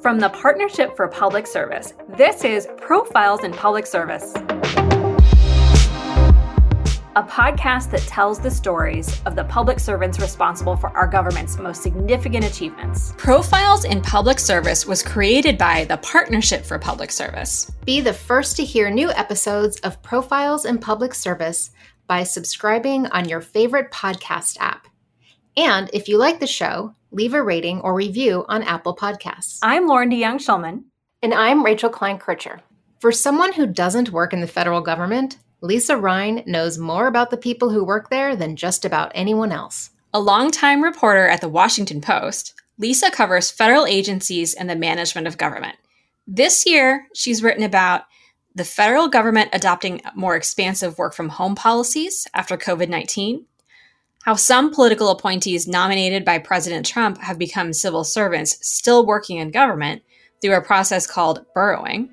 From the Partnership for Public Service, this is Profiles in Public Service, a podcast that tells the stories of the public servants responsible for our government's most significant achievements. Profiles in Public Service was created by the Partnership for Public Service. Be the first to hear new episodes of Profiles in Public Service by subscribing on your favorite podcast app. And if you like the show, leave a rating or review on Apple Podcasts. I'm Loren DeJonge Schulman. And I'm Rachel Klein Kircher. For someone who doesn't work in the federal government, Lisa Rein knows more about the people who work there than just about anyone else. A longtime reporter at the Washington Post, Lisa covers federal agencies and the management of government. This year, she's written about the federal government adopting more expansive work from home policies after COVID 19, how some political appointees nominated by President Trump have become civil servants still working in government through a process called burrowing,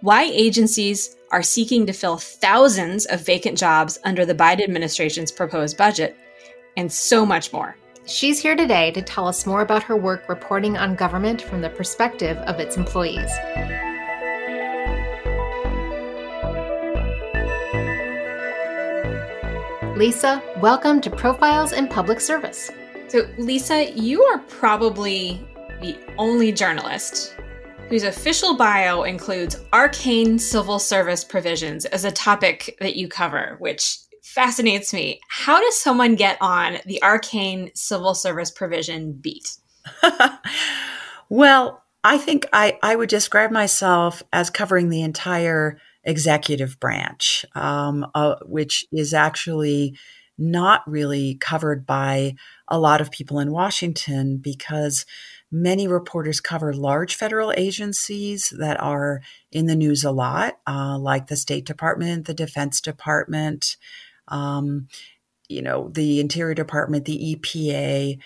why agencies are seeking to fill thousands of vacant jobs under the Biden administration's proposed budget, and so much more. She's here today to tell us more about her work reporting on government from the perspective of its employees. Lisa, welcome to Profiles in Public Service. So, Lisa, you are probably the only journalist whose official bio includes arcane civil service provisions as a topic that you cover, which fascinates me. How does someone get on the arcane civil service provision beat? well, I think I, I would describe myself as covering the entire executive branch, um, uh, which is actually not really covered by a lot of people in Washington because many reporters cover large federal agencies that are in the news a lot, uh, like the State Department, the Defense Department, um, you know, the Interior Department, the EPA.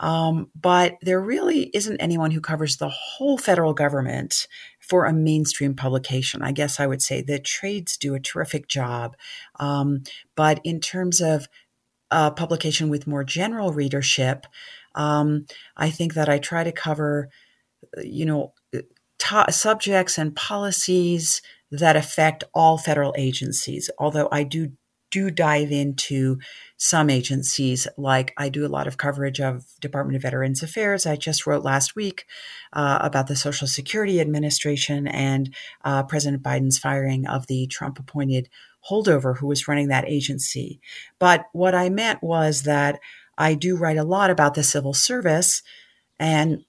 Um, but there really isn't anyone who covers the whole federal government for a mainstream publication. I guess I would say the trades do a terrific job. Um, but in terms of publication with more general readership, um, I think that I try to cover, you know, subjects and policies that affect all federal agencies. Although I do do dive into some agencies, like I do a lot of coverage of Department of Veterans Affairs. I just wrote last week uh, about the Social Security Administration and uh, President Biden's firing of the Trump appointed holdover who was running that agency. But what I meant was that I do write a lot about the civil service and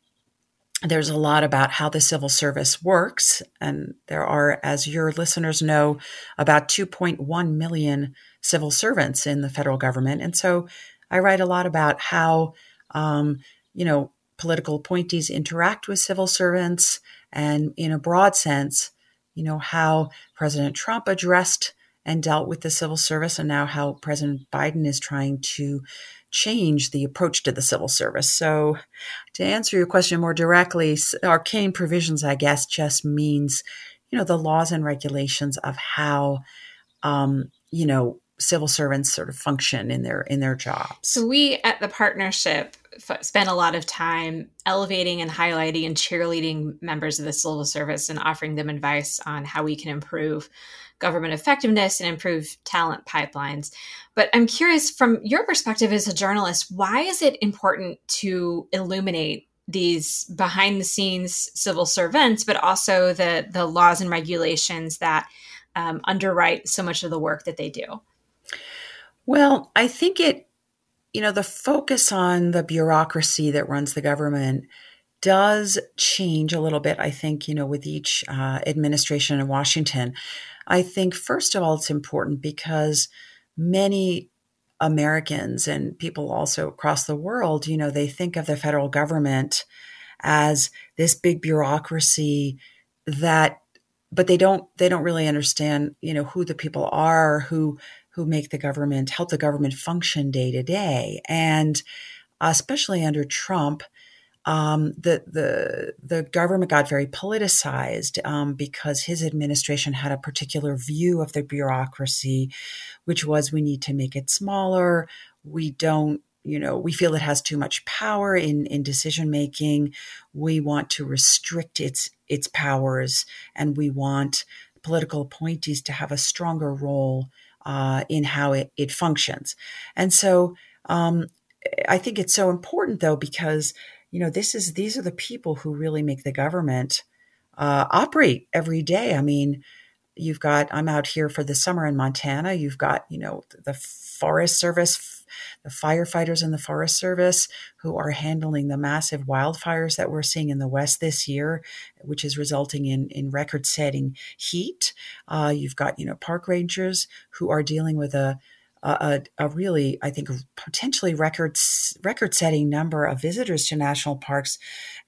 there's a lot about how the civil service works. And there are, as your listeners know, about 2.1 million civil servants in the federal government. And so I write a lot about how, um, you know, political appointees interact with civil servants and, in a broad sense, you know, how President Trump addressed and dealt with the civil service and now how President Biden is trying to change the approach to the civil service. So, to answer your question more directly, arcane provisions, I guess, just means, you know, the laws and regulations of how, um, you know, civil servants sort of function in their in their jobs. So we at the partnership f- spend a lot of time elevating and highlighting and cheerleading members of the civil service and offering them advice on how we can improve government effectiveness and improve talent pipelines. But I'm curious from your perspective as a journalist, why is it important to illuminate these behind the scenes civil servants, but also the the laws and regulations that um, underwrite so much of the work that they do? Well, I think it, you know, the focus on the bureaucracy that runs the government does change a little bit, I think, you know, with each uh, administration in Washington. I think, first of all, it's important because many Americans and people also across the world, you know, they think of the federal government as this big bureaucracy that but they don't they don't really understand you know who the people are who who make the government help the government function day to day and especially under trump um, the the the government got very politicized um, because his administration had a particular view of the bureaucracy, which was we need to make it smaller. We don't you know, we feel it has too much power in, in decision making. We want to restrict its its powers, and we want political appointees to have a stronger role uh, in how it, it functions. And so um, I think it's so important though, because, you know, this is, these are the people who really make the government uh, operate every day. I mean, you've got, I'm out here for the summer in Montana. You've got, you know, the Forest Service the firefighters in the Forest Service who are handling the massive wildfires that we're seeing in the West this year, which is resulting in, in record setting heat. Uh, you've got, you know, park rangers who are dealing with a a, a, really, I think, potentially record record setting number of visitors to national parks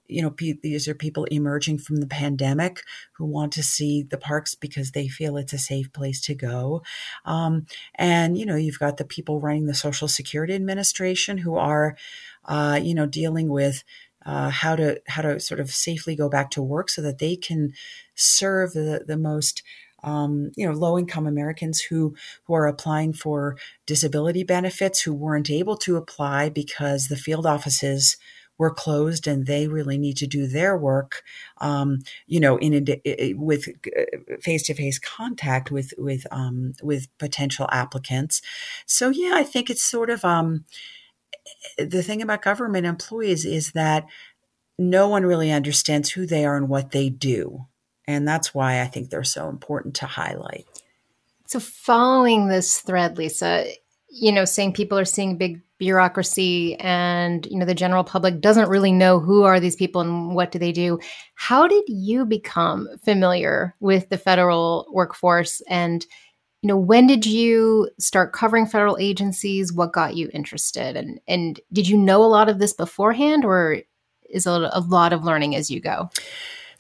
you know, these are people emerging from the pandemic who want to see the parks because they feel it's a safe place to go. Um, and, you know, you've got the people running the Social Security Administration who are, uh, you know, dealing with uh, how to how to sort of safely go back to work so that they can serve the, the most um, you know, low income Americans who who are applying for disability benefits who weren't able to apply because the field offices were closed and they really need to do their work, um, you know, in a, with face to face contact with with um, with potential applicants. So yeah, I think it's sort of um, the thing about government employees is that no one really understands who they are and what they do, and that's why I think they're so important to highlight. So, following this thread, Lisa, you know, saying people are seeing big bureaucracy and you know the general public doesn't really know who are these people and what do they do. How did you become familiar with the federal workforce? And you know when did you start covering federal agencies? What got you interested? And and did you know a lot of this beforehand or is it a lot of learning as you go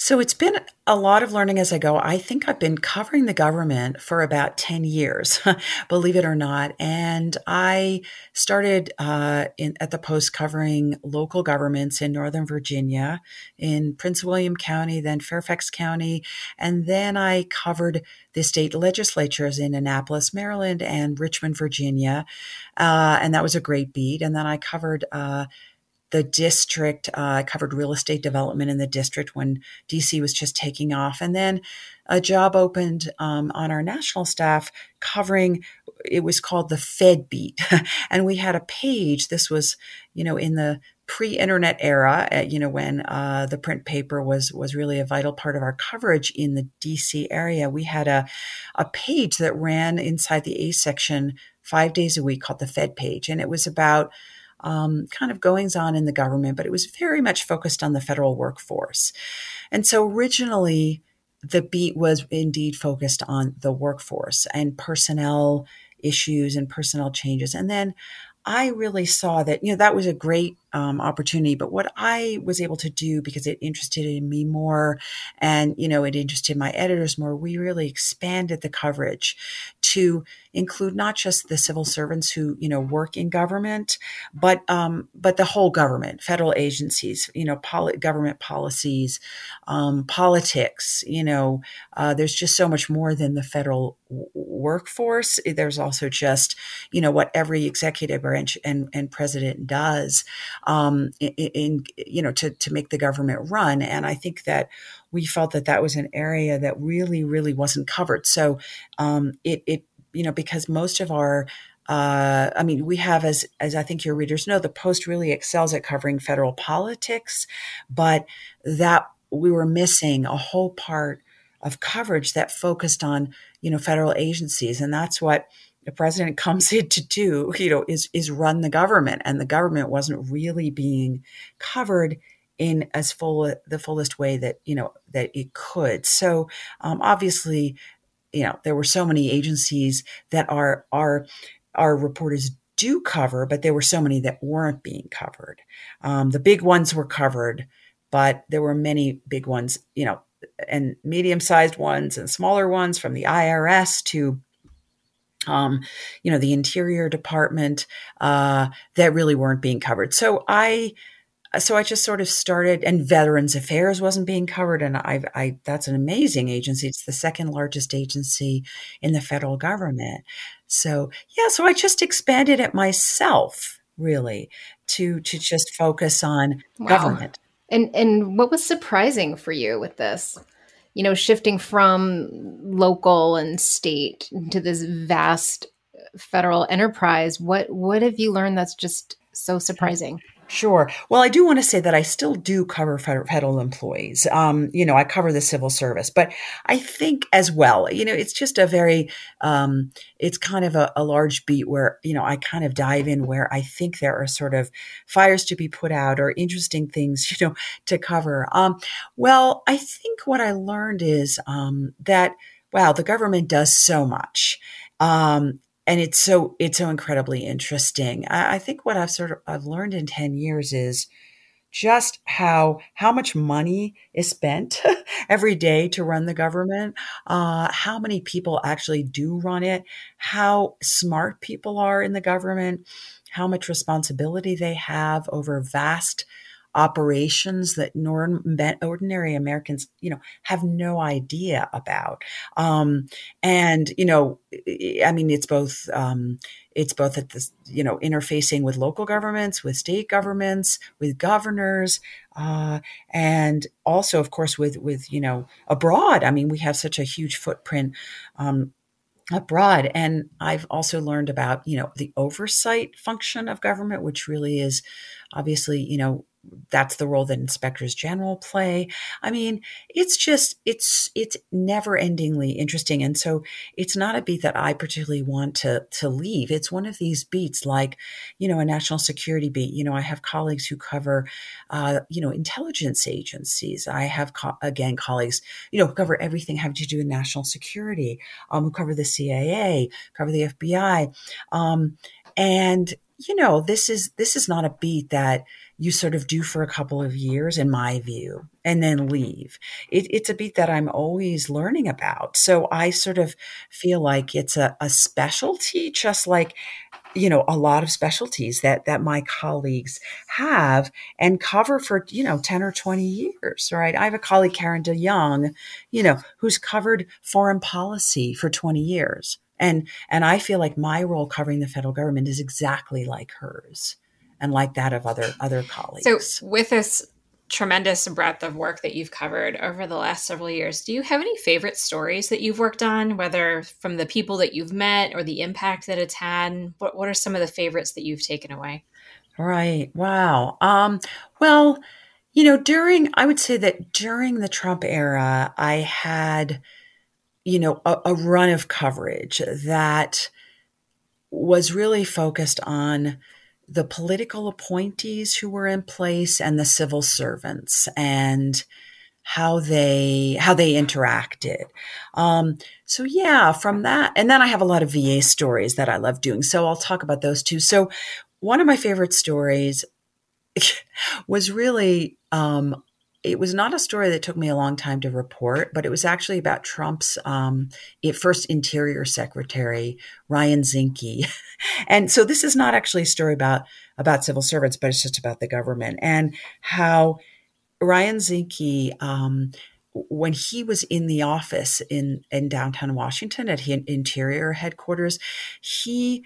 so it's been a lot of learning as I go. I think I've been covering the government for about 10 years, believe it or not. And I started uh, in, at the Post covering local governments in Northern Virginia, in Prince William County, then Fairfax County. And then I covered the state legislatures in Annapolis, Maryland, and Richmond, Virginia. Uh, and that was a great beat. And then I covered uh, the district. Uh, I covered real estate development in the district when DC was just taking off. And then a job opened um, on our national staff covering, it was called the Fed Beat. and we had a page. This was, you know, in the pre-internet era, uh, you know, when uh, the print paper was was really a vital part of our coverage in the DC area. We had a a page that ran inside the A section five days a week called the Fed page, and it was about um, kind of goings on in the government, but it was very much focused on the federal workforce. And so originally, the beat was indeed focused on the workforce and personnel issues and personnel changes. And then I really saw that, you know, that was a great um, opportunity. But what I was able to do because it interested in me more and, you know, it interested my editors more, we really expanded the coverage to include not just the civil servants who, you know, work in government, but, um, but the whole government, federal agencies, you know, poli- government policies, um, politics, you know, uh, there's just so much more than the federal w- workforce. There's also just, you know, what every executive branch and, and president does um, in, in, you know to to make the government run. And I think that we felt that that was an area that really really wasn't covered. So um, it it you know because most of our uh, I mean, we have, as as I think your readers know, the Post really excels at covering federal politics, but that we were missing a whole part of coverage that focused on you know federal agencies, and that's what the president comes in to do, you know, is is run the government, and the government wasn't really being covered in as full the fullest way that you know that it could. So um, obviously, you know, there were so many agencies that our our our reporters do cover, but there were so many that weren't being covered. Um, the big ones were covered, but there were many big ones, you know, and medium sized ones and smaller ones from the IRS to um, you know, the Interior Department uh, that really weren't being covered. So I, Uh, so I just sort of started, and Veterans Affairs wasn't being covered, and I, I that's an amazing agency. It's the second largest agency in the federal government. So yeah, so I just expanded it myself really to to just focus on wow. government. And and what was surprising for you with this? You know, shifting from local and state to this vast federal enterprise. What what have you learned that's just so surprising? Sure. Well, I do want to say that I still do cover federal employees. Um, you know, I cover the civil service, but I think as well, you know, it's just a very, um, it's kind of a, a, large beat where, you know, I kind of dive in where I think there are sort of fires to be put out or interesting things, you know, to cover. Um, well, I think what I learned is um, that, wow, the government does so much. Um, and it's so it's so incredibly interesting. I, I, think what I've sort of I've learned in ten years is just how how much money is spent every day to run the government, uh, how many people actually do run it, how smart people are in the government, how much responsibility they have over vast operations that ordinary Americans, you know, have no idea about. Um, and you know, I mean, it's both. Um, it's both at this, you know, interfacing with local governments, with state governments, with governors, uh, and also, of course, with with you know abroad. I mean, we have such a huge footprint um, abroad and i've also learned about you know the oversight function of government which really is obviously you know that's the role that inspectors general play. I mean it's just it's it's never endingly interesting. And so it's not a beat that i particularly want to to leave. It's one of these beats like you know a national security beat. You know i have colleagues who cover uh, you know intelligence agencies. I have co- again colleagues you know who cover everything having to do with national security um, who cover the cia cover the fbi um, and you know this is this is not a beat that you sort of do for a couple of years, in my view, and then leave. It, it's a beat that I'm always learning about. So I sort of feel like it's a, a specialty, just like you know a lot of specialties that that my colleagues have and cover for you know 10 or 20 years right i have a colleague karen deyoung you know who's covered foreign policy for 20 years and and i feel like my role covering the federal government is exactly like hers and like that of other other colleagues. So with this tremendous breadth of work that you've covered over the last several years, do you have any favorite stories that you've worked on, whether from the people that you've met or the impact that it's had? What what are some of the favorites that you've taken away? Right. Wow. Um, well, you know, during I would say that during the Trump era, I had, you know, a, a run of coverage that was really focused on the political appointees who were in place and the civil servants and how they how they interacted. Um, so yeah from that and then i have a lot of va stories that i love doing so i'll talk about those too. So one of my favorite stories was really um, it was not a story that took me a long time to report, but it was actually about Trump's um, first Interior Secretary Ryan Zinke, and so this is not actually a story about about civil servants, but it's just about the government and how Ryan Zinke. Um, when he was in the office in, in downtown Washington at Interior headquarters, he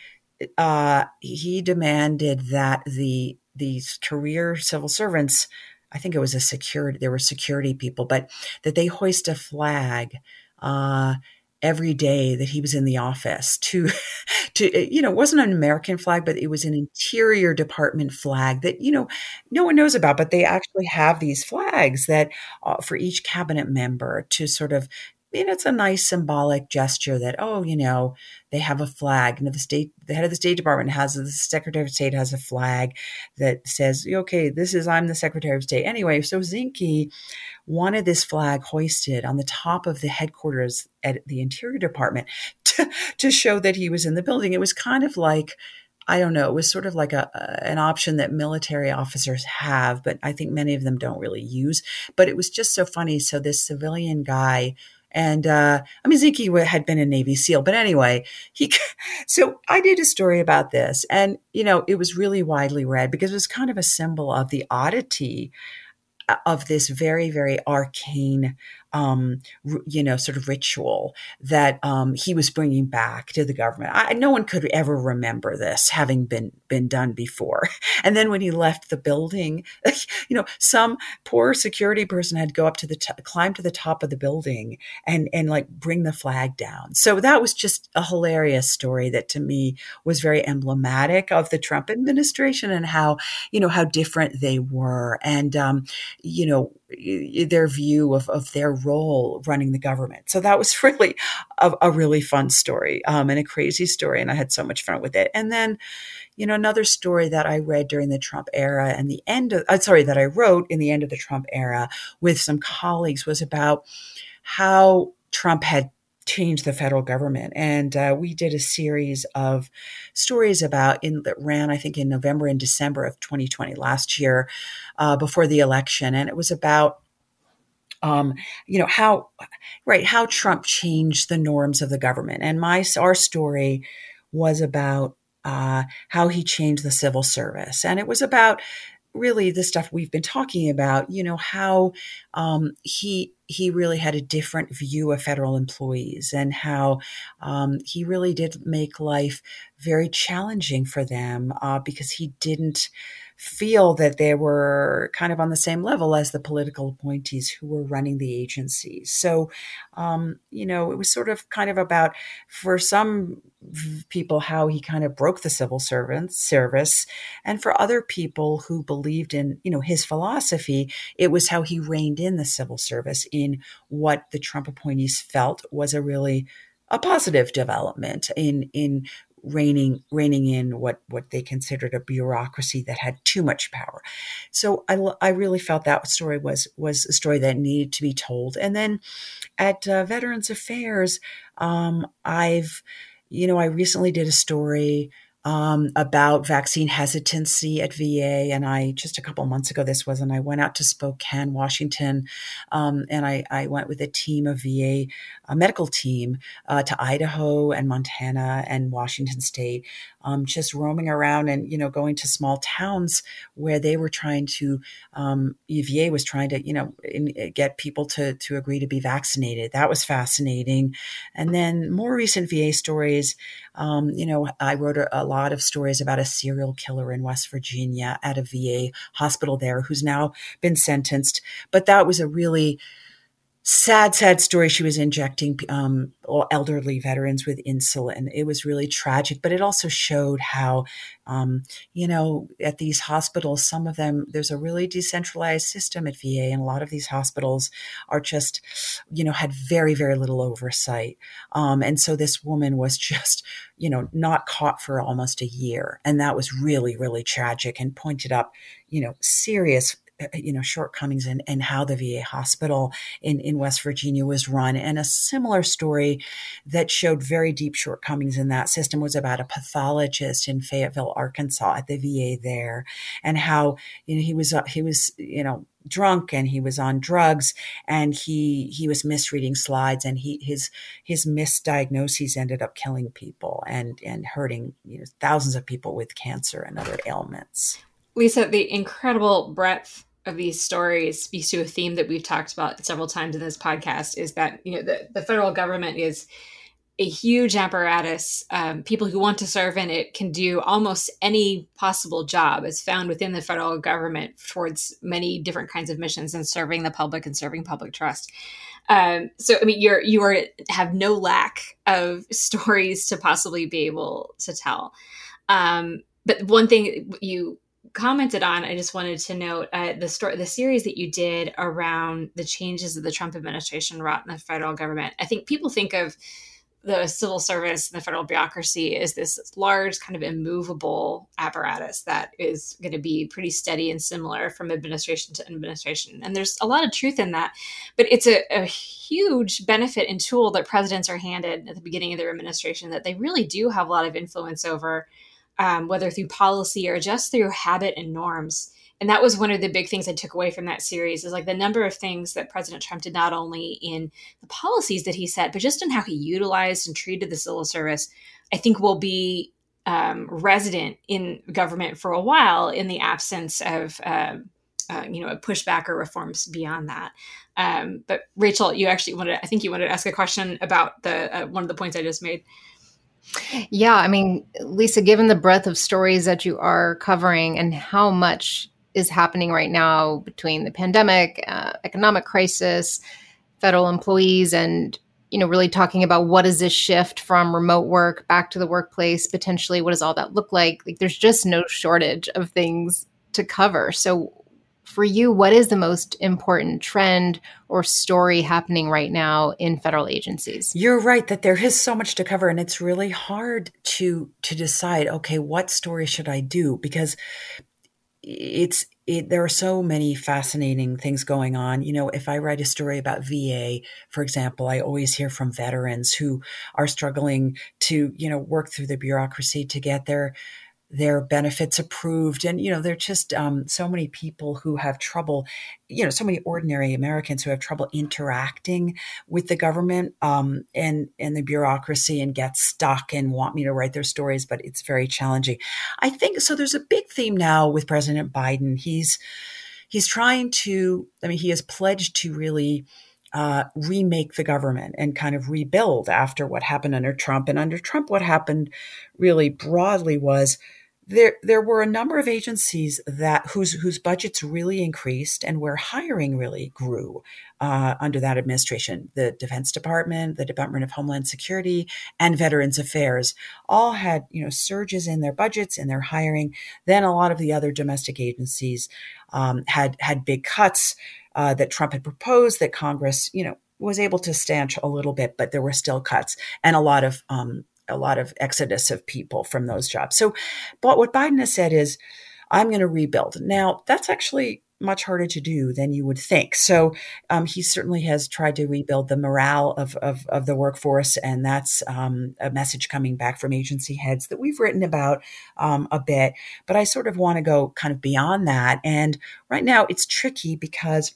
uh, he demanded that the these career civil servants I think it was a security, there were security people, but that they hoist a flag uh, every day that he was in the office to, to, you know, it wasn't an American flag, but it was an interior department flag that, you know, no one knows about, but they actually have these flags that uh, for each cabinet member to sort of know, it's a nice symbolic gesture that, oh, you know, they have a flag. And the state, the head of the State Department has, the Secretary of State has a flag that says, okay, this is, I'm the Secretary of State. Anyway, so Zinke wanted this flag hoisted on the top of the headquarters at the Interior Department to, to show that he was in the building. It was kind of like, I don't know. It was sort of like a, an option that military officers have, but I think many of them don't really use. But it was just so funny. So this civilian guy and uh, I mean, Zinke had been a Navy SEAL, but anyway, he. So I did a story about this, and you know, it was really widely read because it was kind of a symbol of the oddity uh, of this very, very arcane um, you know, sort of ritual that um, he was bringing back to the government. I, no one could ever remember this having been been done before. And then when he left the building, you know, some poor security person had to go up to the t- climb to the top of the building and and like bring the flag down. So that was just a hilarious story that to me was very emblematic of the Trump administration and how you know how different they were and um, you know their view of, of their role running the government. So that was really a, a really fun story um, and a crazy story. And I had so much fun with it. And then, you know, another story that I read during the Trump era and the end of, uh, sorry, that I wrote in the end of the Trump era with some colleagues was about how Trump had changed the federal government. And uh, we did a series of stories about in that ran, I think, in November and December of 2020, last year, uh, before the election, and it was about. Um, you know how right how Trump changed the norms of the government, and my our story was about uh, how he changed the civil service, and it was about really the stuff we've been talking about. You know how um, he he really had a different view of federal employees and how um, he really did make life very challenging for them uh, because he didn't feel that they were kind of on the same level as the political appointees who were running the agencies. So, um, you know, it was sort of kind of about, for some people, how he kind of broke the civil servant service. And for other people who believed in, you know, his philosophy, it was how he reined in the civil service in what the Trump appointees felt was a really a positive development in in reining reining in what what they considered a bureaucracy that had too much power. So I I really felt that story was was a story that needed to be told. And then at uh, Veterans Affairs, um, I've you know I recently did a story um, about vaccine hesitancy at VA. And I just a couple months ago, this was, and I went out to Spokane, Washington, um, and I, I, went with a team of VA, a medical team, uh, to Idaho and Montana and Washington State, um, just roaming around and you know going to small towns where they were trying to, um, VA was trying to you know in, get people to to agree to be vaccinated. That was fascinating. And then more recent VA stories. Um, you know, I wrote a, a, lot of stories about a serial killer in West Virginia at a VA hospital there who's now been sentenced. But that was a really sad, sad story. She was injecting um, elderly veterans with insulin. It was really tragic, but it also showed how, um, you know, at these hospitals, some of them, there's a really decentralized system at VA, and a lot of these hospitals are just, you know, had very, very little oversight. Um, and so this woman was just, you know, not caught for almost a year. And that was really, really tragic and pointed up, you know, serious you know shortcomings in, in how the VA hospital in, in West Virginia was run. And a similar story that showed very deep shortcomings in that system was about a pathologist in Fayetteville, Arkansas, at the VA there, and how you know he was uh, he was you know drunk and he was on drugs and he he was misreading slides and he his his misdiagnoses ended up killing people and and hurting you know thousands of people with cancer and other ailments. Lisa, the incredible breadth of these stories speaks to a theme that we've talked about several times in this podcast is that you know the, the federal government is a huge apparatus. Um, people who want to serve in it can do almost any possible job. As found within the federal government towards many different kinds of missions and serving the public and serving public trust. Um, so i mean you're you are have no lack of stories to possibly be able to tell. Um, but one thing you commented on, I just wanted to note uh, the story, the series that you did around the changes that the Trump administration wrought in the federal government. I think people think of the civil service and the federal bureaucracy as this large kind of immovable apparatus that is going to be pretty steady and similar from administration to administration and there's a lot of truth in that but it's a, a huge benefit and tool that presidents are handed at the beginning of their administration that they really do have a lot of influence over um, whether through policy or just through habit and norms. And that was one of the big things I took away from that series is like the number of things that President Trump did not only in the policies that he set, but just in how he utilized and treated the civil service, I think will be um, resident in government for a while in the absence of um, uh, you know a pushback or reforms beyond that. Um, but Rachel, you actually wanted I think you wanted to ask a question about the uh, one of the points I just made. Yeah, I mean, Lisa, given the breadth of stories that you are covering and how much is happening right now between the pandemic, uh, economic crisis, federal employees, and you know, really talking about what is this shift from remote work back to the workplace potentially? What does all that look like? Like, there's just no shortage of things to cover. So, for you, what is the most important trend or story happening right now in federal agencies? You're right that there is so much to cover, and it's really hard to to decide. Okay, what story should I do? Because it's it, there are so many fascinating things going on. You know, if I write a story about VA, for example, I always hear from veterans who are struggling to, you know, work through the bureaucracy to get their their benefits approved. And, you know, there are just um, so many people who have trouble, you know, so many ordinary Americans who have trouble interacting with the government um, and, and the bureaucracy and get stuck and want me to write their stories, but it's very challenging. I think so. There's a big theme now with President Biden. He's, he's trying to, I mean, he has pledged to really uh, remake the government and kind of rebuild after what happened under Trump. And under Trump, what happened really broadly was there there were a number of agencies that whose whose budgets really increased and where hiring really grew uh, under that administration. The Defense Department, the Department of Homeland Security, and Veterans Affairs all had you know surges in their budgets and their hiring. Then a lot of the other domestic agencies um, had had big cuts uh, that Trump had proposed that Congress you know was able to stanch a little bit, but there were still cuts and a lot of um, a lot of exodus of people from those jobs. So, but what Biden has said is, I'm going to rebuild. Now, that's actually much harder to do than you would think. So um, he certainly has tried to rebuild the morale of, of, of the workforce. And that's um, a message coming back from agency heads that we've written about um, a bit. But I sort of want to go kind of beyond that. And right now it's tricky because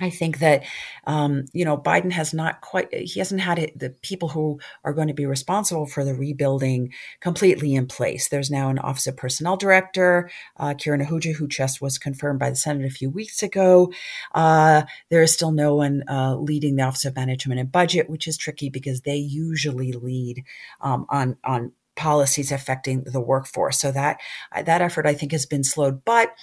I think that, um, you know, Biden has not quite, he hasn't had it, the people who are going to be responsible for the rebuilding completely in place. There's now an Office of Personnel Director, uh, Kiran Ahuja, who just was confirmed by the Senate a few weeks ago. Uh, there is still no one uh, leading the Office of Management and Budget, which is tricky because they usually lead um, on, on policies affecting the workforce. So that, that effort, I think, has been slowed. But,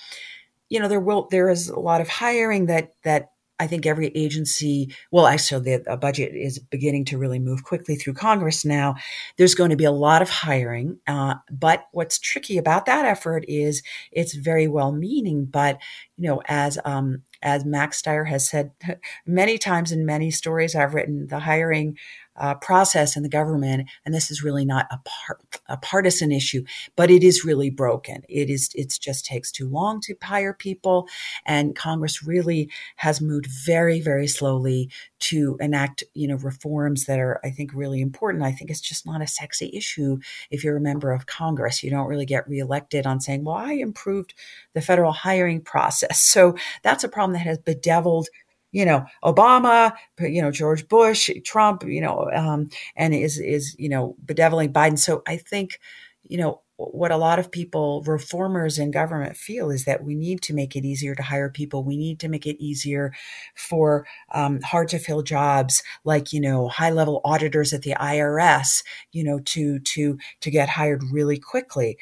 you know, there will, there is a lot of hiring that, that, I think every agency, well, I actually, the budget is beginning to really move quickly through Congress now. There's going to be a lot of hiring. Uh, but what's tricky about that effort is it's very well meaning. But, you know, as, um, as Max Stier has said many times in many stories I've written, the hiring uh, process in the government, and this is really not a, par- a partisan issue, but it is really broken. It is it just takes too long to hire people, and Congress really has moved very very slowly to enact you know reforms that are I think really important. I think it's just not a sexy issue if you're a member of Congress. You don't really get reelected on saying, "Well, I improved the federal hiring process." So that's a problem that has bedeviled you know, Obama, you know, George Bush, Trump, you know, um, and is, is, you know, bedeviling Biden. So I think, you know, what a lot of people, reformers in government, feel is that we need to make it easier to hire people. We need to make it easier for um, hard to fill jobs, like you know, high level auditors at the IRS, you know, to to to get hired really quickly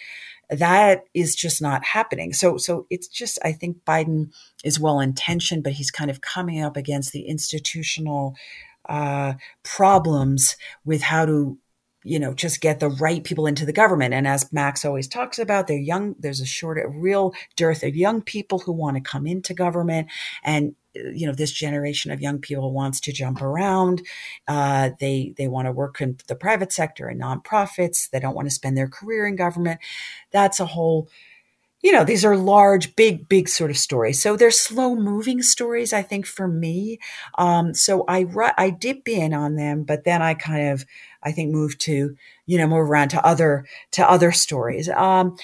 that is just not happening. So, so it's just, I think Biden is well intentioned, but he's kind of coming up against the institutional uh, problems with how to you know, just get the right people into the government. And as Max always talks about, they're young, there's a short, a real dearth of young people who want to come into government. And you know this generation of young people wants to jump around uh, they they want to work in the private sector and nonprofits they don't want to spend their career in government that's a whole you know these are large big big sort of stories. So they're slow moving stories i think for me. Um, so i i dip in on them but then i kind of i think move to you know move around to other to other stories. Um,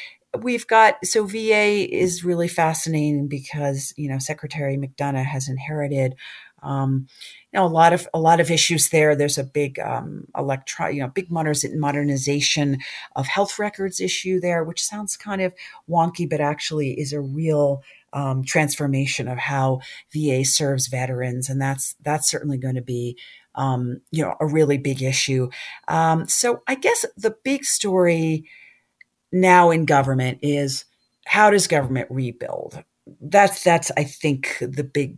we've got so VA is really fascinating because you know Secretary McDonough has inherited um, you know a lot of a lot of issues there. There's a big um, electro you know big modernization of health records issue there, which sounds kind of wonky, but actually is a real um, transformation of how VA serves veterans, and that's that's certainly going to be um, you know a really big issue. Um, so I guess the big story now in government is how does government rebuild? That's that's I think the big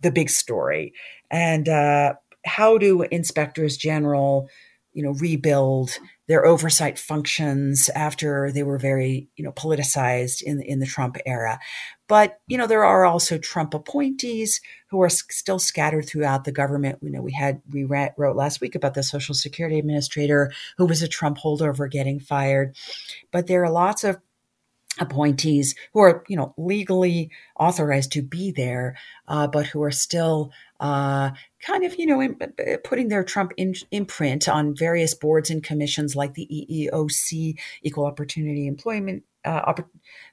the big story, and uh, how do inspectors general you know rebuild their oversight functions after they were very you know politicized in in the Trump era? But you know there are also Trump appointees who are still scattered throughout the government. You know we had we wrote last week about the social security administrator who was a Trump holdover getting fired. But there are lots of appointees who are you know legally authorized to be there uh, but who are still uh, kind of, you know, in, putting their Trump in, imprint on various boards and commissions like the EEOC, Equal Opportunity Employment uh,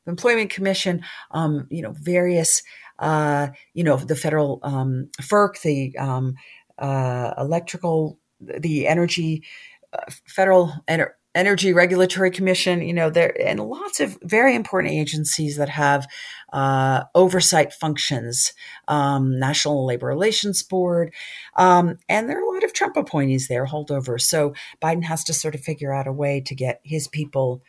Employment Commission, um, you know, various, uh, you know, the federal um, FERC, the um, uh, electrical, the energy, uh, federal ener- Energy Regulatory Commission, you know, there and lots of very important agencies that have uh, oversight functions, um, National Labor Relations Board, um, and there are a lot of Trump appointees there, holdovers. So Biden has to sort of figure out a way to get his people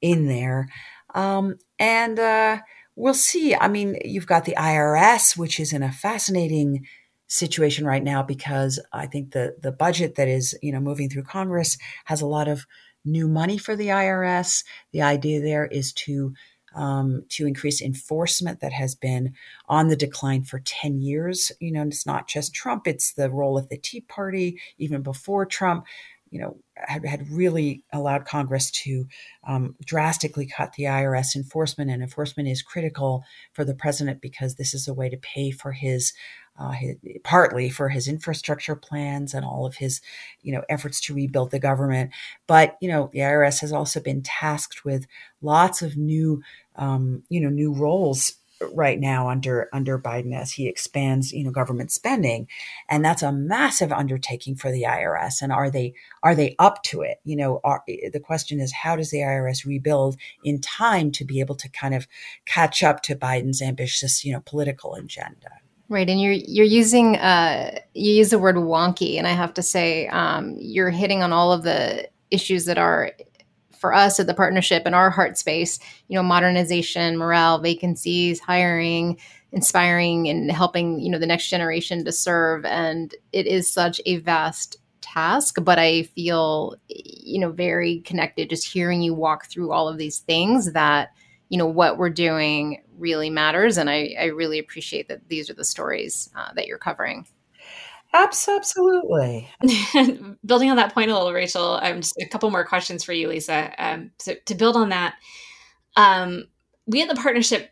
in there, um, and uh, we'll see. I mean, you've got the IRS, which is in a fascinating situation right now because I think the the budget that is you know moving through Congress has a lot of new money for the IRS. The idea there is to um, to increase enforcement that has been on the decline for 10 years. You know, it's not just Trump, it's the role of the Tea Party, even before Trump, you know, had, had really allowed Congress to um, drastically cut the IRS enforcement. And enforcement is critical for the president because this is a way to pay for his uh, his, partly for his infrastructure plans and all of his, you know, efforts to rebuild the government. But you know, the IRS has also been tasked with lots of new, um, you know, new roles right now under under Biden as he expands, you know, government spending, and that's a massive undertaking for the IRS. And are they are they up to it? You know, are, the question is how does the IRS rebuild in time to be able to kind of catch up to Biden's ambitious, you know, political agenda? Right, and you're you're using uh, you use the word wonky, and I have to say um, you're hitting on all of the issues that are for us at the partnership in our heart space. You know, modernization, morale, vacancies, hiring, inspiring, and helping you know the next generation to serve. And it is such a vast task, but I feel you know very connected just hearing you walk through all of these things that you know what we're doing really matters and i, I really appreciate that these are the stories uh, that you're covering absolutely building on that point a little rachel um, just a couple more questions for you lisa um, so to build on that um, we in the partnership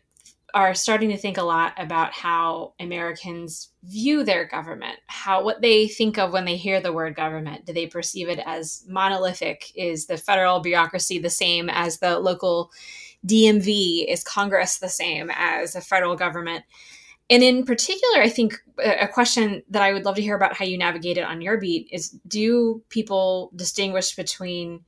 are starting to think a lot about how Americans view their government, how what they think of when they hear the word government. Do they perceive it as monolithic? Is the federal bureaucracy the same as the local DMV? Is Congress the same as a federal government? And in particular, I think a question that I would love to hear about how you navigate it on your beat is do people distinguish between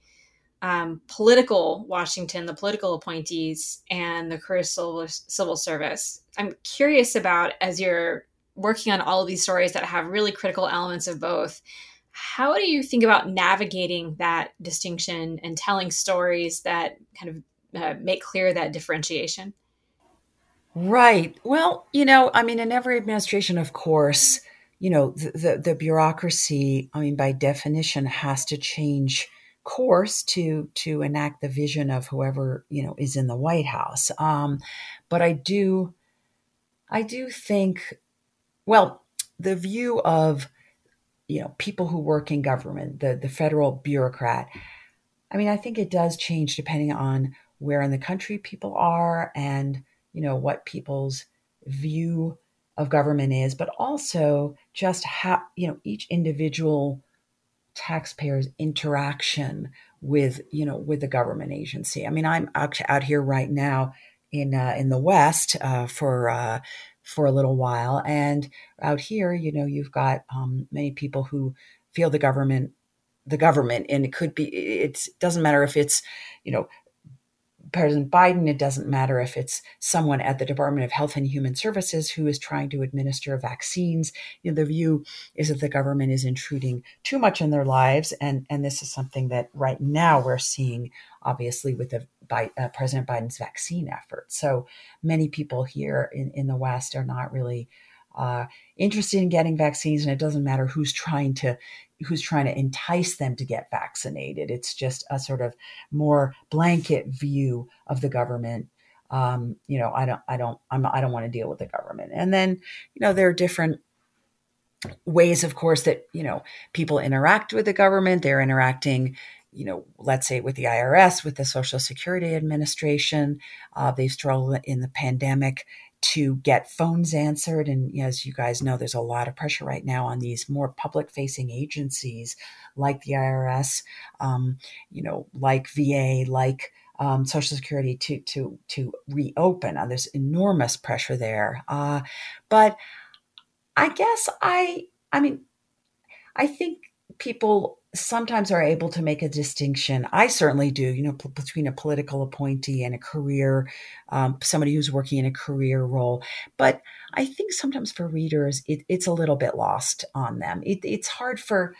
um, political Washington, the political appointees, and the career civil, civil service? I'm curious about as you're working on all of these stories that have really critical elements of both. How do you think about navigating that distinction and telling stories that kind of uh, make clear that differentiation? Right. Well, you know, I mean, in every administration, of course, you know, the, the, the bureaucracy, I mean, by definition, has to change course to to enact the vision of whoever you know is in the White House. Um, but I do, I do think, well, the view of you know people who work in government, the the federal bureaucrat. I mean, I think it does change depending on where in the country people are and you know what people's view of government is but also just how you know each individual taxpayer's interaction with you know with the government agency. I mean i'm out, out here right now in uh, in the west uh, for uh, for a little while. And out here you know you've got um, many people who feel the government the government and it could be it doesn't matter if it's you know President Biden, it doesn't matter if it's someone at the Department of Health and Human Services who is trying to administer vaccines. You know, the view is that the government is intruding too much in their lives, and and this is something that right now we're seeing, obviously, with the by, uh, President Biden's vaccine effort. So many people here in in the West are not really uh, interested in getting vaccines, and it doesn't matter who's trying to who's trying to entice them to get vaccinated. It's just a sort of more blanket view of the government. Um, you know, I don't, I don't, I'm, I don't want to deal with the government. And then, you know, there are different ways, of course, that you know people interact with the government. They're interacting you know, let's say with the IRS, with the Social Security Administration. Uh, they've struggled in the pandemic to get phones answered. And as you guys know, there's a lot of pressure right now on these more public facing agencies like the IRS, um, you know, like VA, like um, Social Security to to to reopen. Uh, there's enormous pressure there. Uh, but I guess I I mean I think people sometimes are able to make a distinction. I certainly do, you know, p- between a political appointee and a career, um, somebody who's working in a career role. But I think sometimes for readers, it, it's a little bit lost on them. It, it's hard for,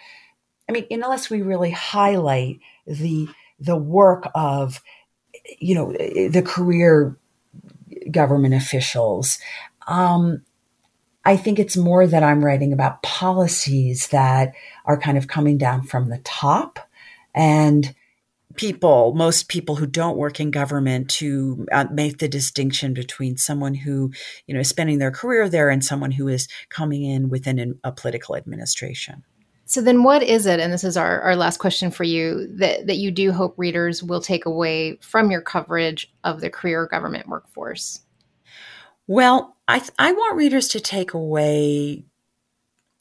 I mean, unless we really highlight the the work of, you know, the career government officials. Um, I think it's more that I'm writing about policies that are kind of coming down from the top and people, most people who don't work in government to uh, make the distinction between someone who, you know, is spending their career there and someone who is coming in within an, a political administration. So then what is it, and this is our, our last question for you, that, that you do hope readers will take away from your coverage of the career government workforce? Well, I, th- I want readers to take away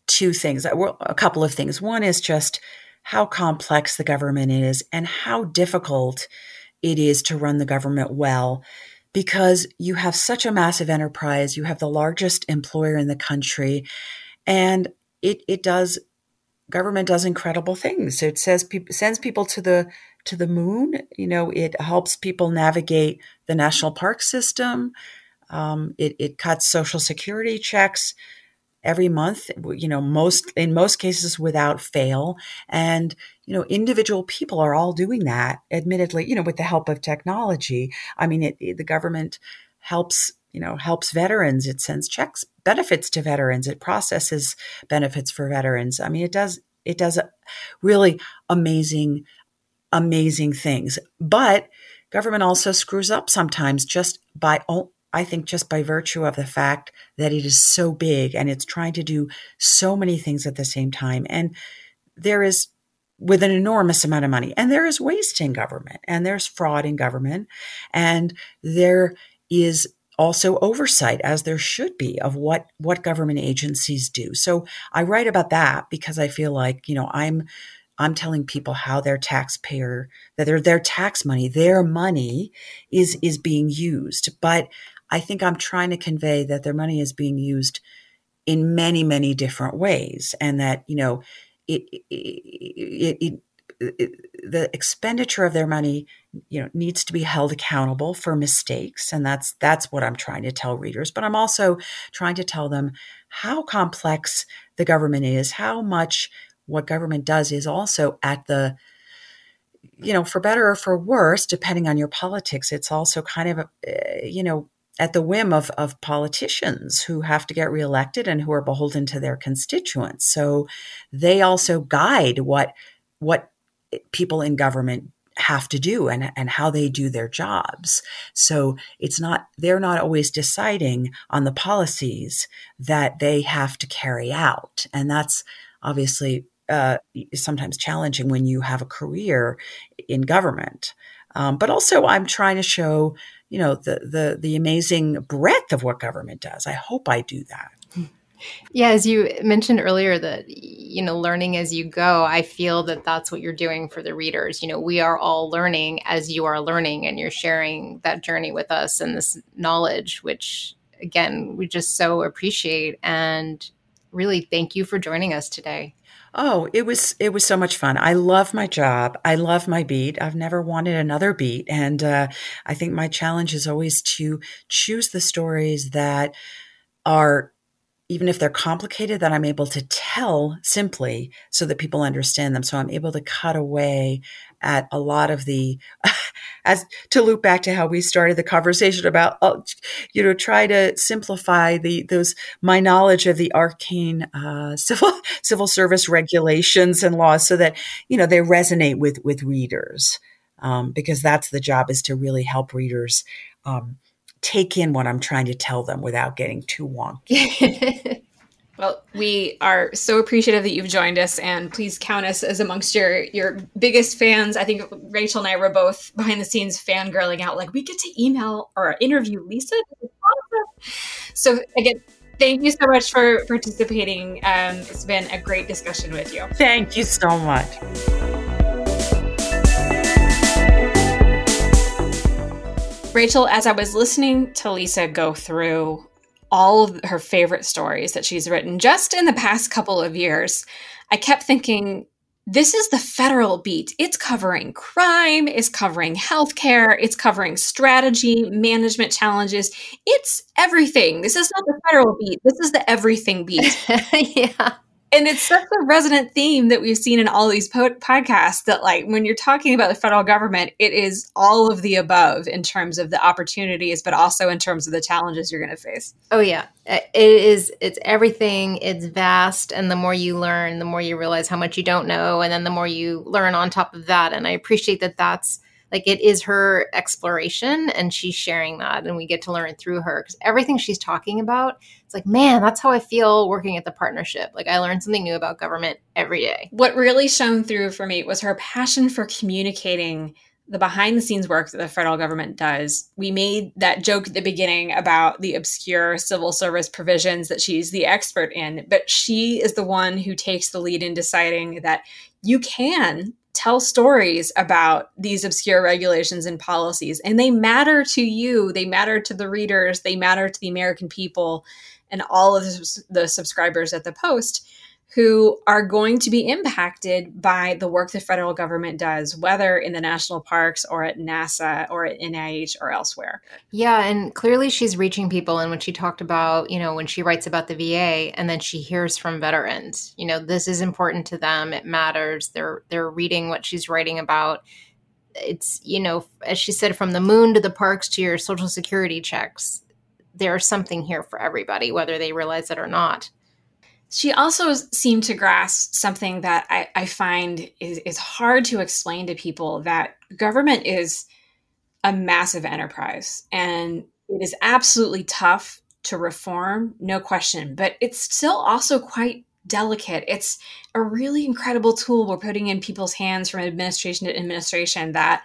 two things, uh, a couple of things. One is just how complex the government is and how difficult it is to run the government well because you have such a massive enterprise, you have the largest employer in the country, and it it does government does incredible things. It says people sends people to the to the moon. You know, it helps people navigate the national park system. Um, it, it cuts social security checks every month you know most in most cases without fail. And you know individual people are all doing that admittedly you know with the help of technology. I mean it, it, the government helps you know helps veterans. It sends checks benefits to veterans. It processes benefits for veterans. I mean it does it does really amazing amazing things. But government also screws up sometimes just by I think just by virtue of the fact that it is so big and it's trying to do so many things at the same time. And there is with an enormous amount of money. And there is waste in government and there's fraud in government. And there is also oversight as there should be of what what government agencies do. So I write about that because I feel like, you know, I'm I'm telling people how their taxpayer that their their tax money, their money is is being used. But I think I'm trying to convey that their money is being used in many, many different ways, and that you know, it, it, it, the expenditure of their money, you know, needs to be held accountable for mistakes, and that's that's what I'm trying to tell readers. But I'm also trying to tell them how complex the government is, how much what government does is also at the you know, for better or for worse, depending on your politics, it's also kind of, a, you know, at the whim of, of politicians who have to get reelected and who are beholden to their constituents. So they also guide what what people in government have to do and, and how they do their jobs. So it's not, they're not always deciding on the policies that they have to carry out. And that's obviously uh, sometimes challenging when you have a career in government. Um, but also, I'm trying to show you know the the the amazing breadth of what government does. I hope I do that. Yeah, as you mentioned earlier, that you know, learning as you go. I feel that that's what you're doing for the readers. You know, we are all learning as you are learning, and you're sharing that journey with us and this knowledge, which again we just so appreciate and really thank you for joining us today. Oh, it was it was so much fun. I love my job. I love my beat. I've never wanted another beat, and uh, I think my challenge is always to choose the stories that are even if they're complicated, that I'm able to tell simply so that people understand them. So I'm able to cut away at a lot of the, as to loop back to how we started the conversation about, uh, you know, try to simplify the those my knowledge of the arcane uh, civil civil service regulations and laws so that you know they resonate with with readers um, because that's the job is to really help readers. Um, take in what I'm trying to tell them without getting too wonky. well, we are so appreciative that you've joined us, and please count us as amongst your your biggest fans. I think Rachel and I were both behind the scenes fangirling out, like we get to email or interview Lisa. So again, thank you so much for participating. Um, it's been a great discussion with you. Thank you so much. Rachel, as I was listening to Lisa go through all of her favorite stories that she's written just in the past couple of years, I kept thinking, this is the federal beat. It's covering crime, it's covering healthcare, it's covering strategy, management challenges. It's everything. This is not the federal beat. This is the everything beat. yeah and it's such a resonant theme that we've seen in all these po- podcasts that like when you're talking about the federal government it is all of the above in terms of the opportunities but also in terms of the challenges you're going to face. Oh yeah. It is it's everything. It's vast. And the more you learn the more you realize how much you don't know. And then the more you learn on top of that. And i appreciate that that's like it is her exploration and she's sharing that and we get to learn through her because everything she's talking about it's like man that's how i feel working at the partnership like i learned something new about government every day what really shone through for me was her passion for communicating the behind the scenes work that the federal government does. We made that joke at the beginning about the obscure civil service provisions that she's the expert in, but she is the one who takes the lead in deciding that you can tell stories about these obscure regulations and policies and they matter to you they matter to the readers they matter to the american people and all of the subscribers at the post who are going to be impacted by the work the federal government does, whether in the national parks or at NASA or at NIH or elsewhere. Yeah, and clearly she's reaching people. And when she talked about, you know, when she writes about the VA and then she hears from veterans, you know, this is important to them. It matters. They're they're reading what she's writing about. It's, you know, as she said, from the moon to the parks to your social security checks, there's something here for everybody, whether they realize it or not. She also seemed to grasp something that I, I find is, is hard to explain to people that government is a massive enterprise and it is absolutely tough to reform, no question, but it's still also quite delicate. It's a really incredible tool we're putting in people's hands from administration to administration that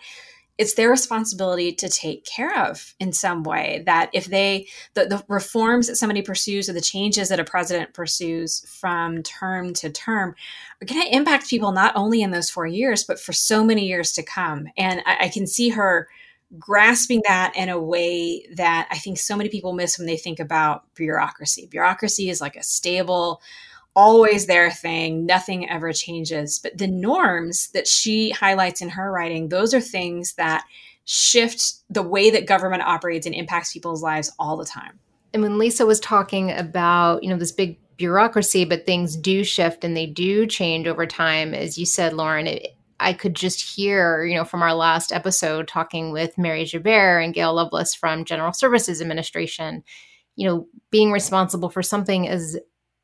it's their responsibility to take care of in some way that if they the, the reforms that somebody pursues or the changes that a president pursues from term to term are going to impact people not only in those four years but for so many years to come. And I, I can see her grasping that in a way that i think so many people miss when they think about bureaucracy. Bureaucracy is like a stable always their thing, nothing ever changes. But the norms that she highlights in her writing, those are things that shift the way that government operates and impacts people's lives all the time. And when Lisa was talking about, you know, this big bureaucracy, but things do shift and they do change over time, as you said, Loren, it, I could just hear, you know, from our last episode talking with Mary Gibert and Gail Lovelace from General Services Administration, you know, being responsible for something as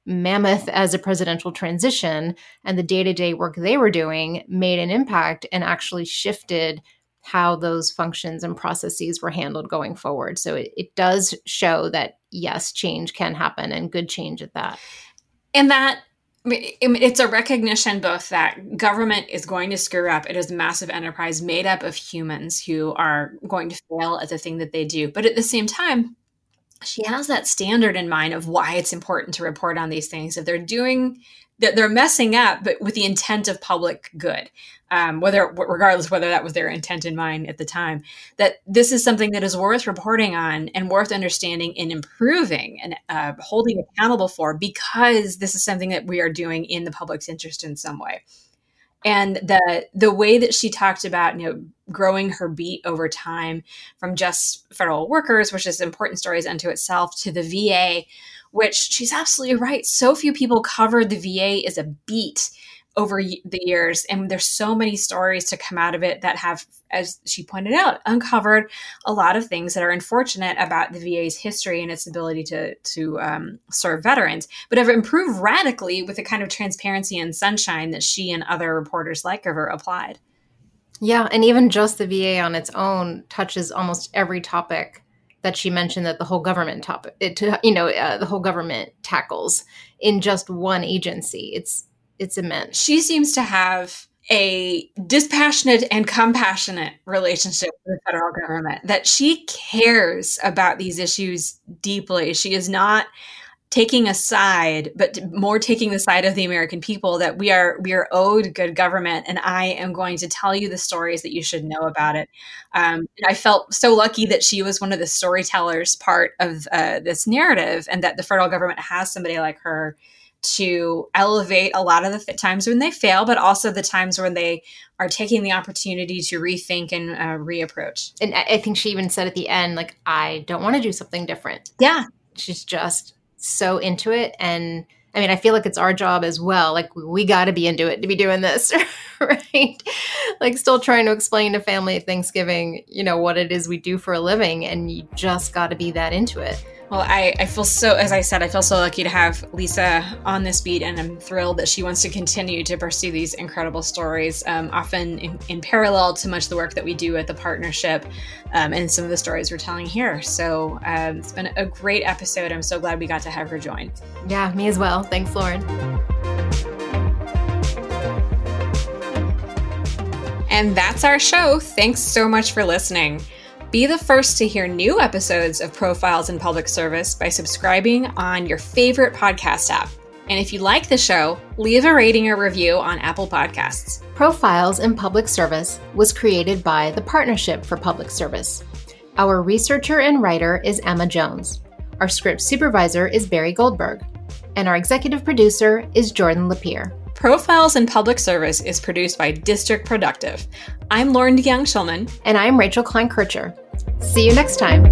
mammoth as a presidential transition and the day-to-day work they were doing made an impact and actually shifted how those functions and processes were handled going forward so it, it does show that yes change can happen and good change at that and that it's a recognition both that government is going to screw up. It is a massive enterprise made up of humans who are going to fail at the thing that they do. But at the same time, she has that standard in mind of why it's important to report on these things. If they're doing that, they're messing up, but with the intent of public good. Um, whether regardless whether that was their intent in mind at the time, that this is something that is worth reporting on and worth understanding and improving and uh, holding accountable for because this is something that we are doing in the public's interest in some way and the the way that she talked about you know growing her beat over time from just federal workers which is important stories unto itself to the va which she's absolutely right. So few people covered the va as a beat over the years and there's so many stories to come out of it that have as she pointed out uncovered a lot of things that are unfortunate about the va's history and its ability to to um, serve veterans. But have improved radically with the kind of transparency and sunshine that she and other reporters like her applied. Yeah and even just the va on its own touches almost every topic that she mentioned that the whole government topic it you know uh, the whole government tackles in just one agency. It's it's immense. She seems to have a dispassionate and compassionate relationship with the federal government that she cares about these issues deeply. She is not taking a side but more taking the side of the american people that we are we are owed good government and i am going to tell you the stories that you should know about it um, i felt so lucky that she was one of the storytellers part of uh, this narrative and that the federal government has somebody like her to elevate a lot of the times when they fail, but also the times when they are taking the opportunity to rethink and uh, reapproach. And I think she even said at the end, like, I don't want to do something different. Yeah. She's just so into it. And I mean, I feel like it's our job as well. Like, we got to be into it to be doing this, right? Like, still trying to explain to family at Thanksgiving, you know, what it is we do for a living. And you just got to be that into it. Well, I, I feel so, as I said, I feel so lucky to have Lisa on this beat, and I'm thrilled that she wants to continue to pursue these incredible stories, um, often in, in, parallel to much of the work that we do at the partnership um, and some of the stories we're telling here. So um, it's been a great episode. I'm so glad we got to have her join. Yeah, me as well. Thanks, Loren. And that's our show. Thanks so much for listening. Be the first to hear new episodes of Profiles in Public Service by subscribing on your favorite podcast app. And if you like the show, leave a rating or review on Apple Podcasts. Profiles in Public Service was created by the Partnership for Public Service. Our researcher and writer is Emma Jones. Our script supervisor is Barry Goldberg. And our executive producer is Jordan Lapierre. Profiles in Public Service is produced by District Productive. I'm Loren DeJonge Schulman. And I'm Rachel Klein Kircher. See you next time.